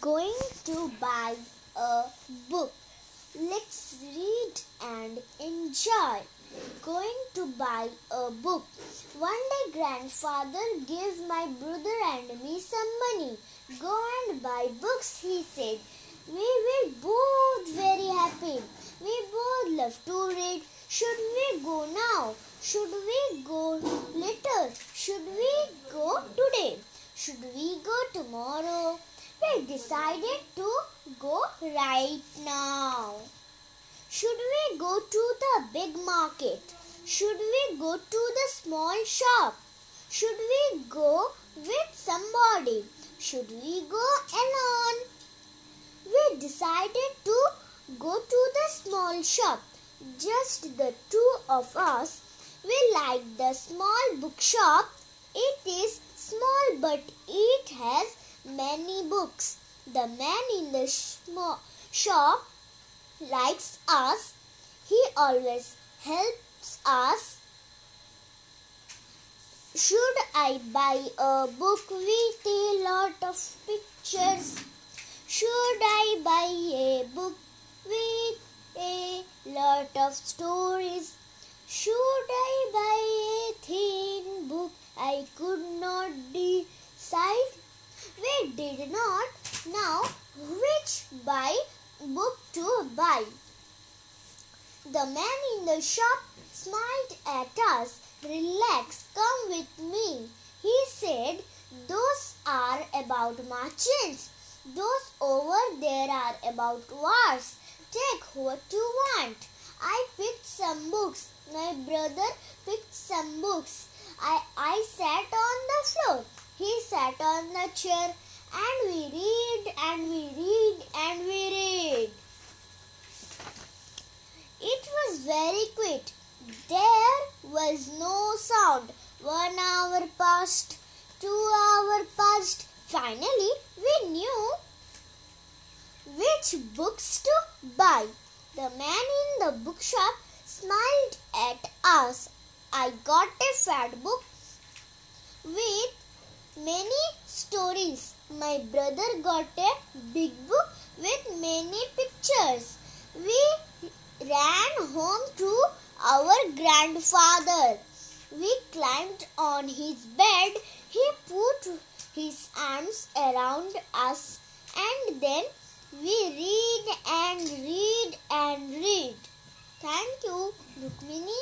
going to buy a book. Let's read and enjoy. Going to buy a book. One day, grandfather gave my brother and me some money. Go and buy books, he said. We were both very happy. We both love to read. Should we go now? Should we go later? Should we go today? Should we go tomorrow? Decided to go right now. Should we go to the big market? Should we go to the small shop? Should we go with somebody? Should we go alone? We decided to go to the small shop. Just the two of us. We like the small bookshop. It is small but it has many books. The man in the shop likes us. He always helps us. Should I buy a book with a lot of pictures? Should I buy a book with a lot of stories? Should I buy a thin book I could not decide? Did not know which buy book to buy. The man in the shop smiled at us. Relax, come with me. He said, Those are about merchants. Those over there are about wars. Take what you want. I picked some books. My brother picked some books. I, I sat on the floor. He sat on the chair and we read and we read and we read. It was very quick. There was no sound. One hour passed, two hours passed. Finally, we knew which books to buy. The man in the bookshop smiled at us. I got a fat book with stories. My brother got a big book with many pictures. We ran home to our grandfather. We climbed on his bed. He put his arms around us and then we read and read and read. Thank you, Rukmini.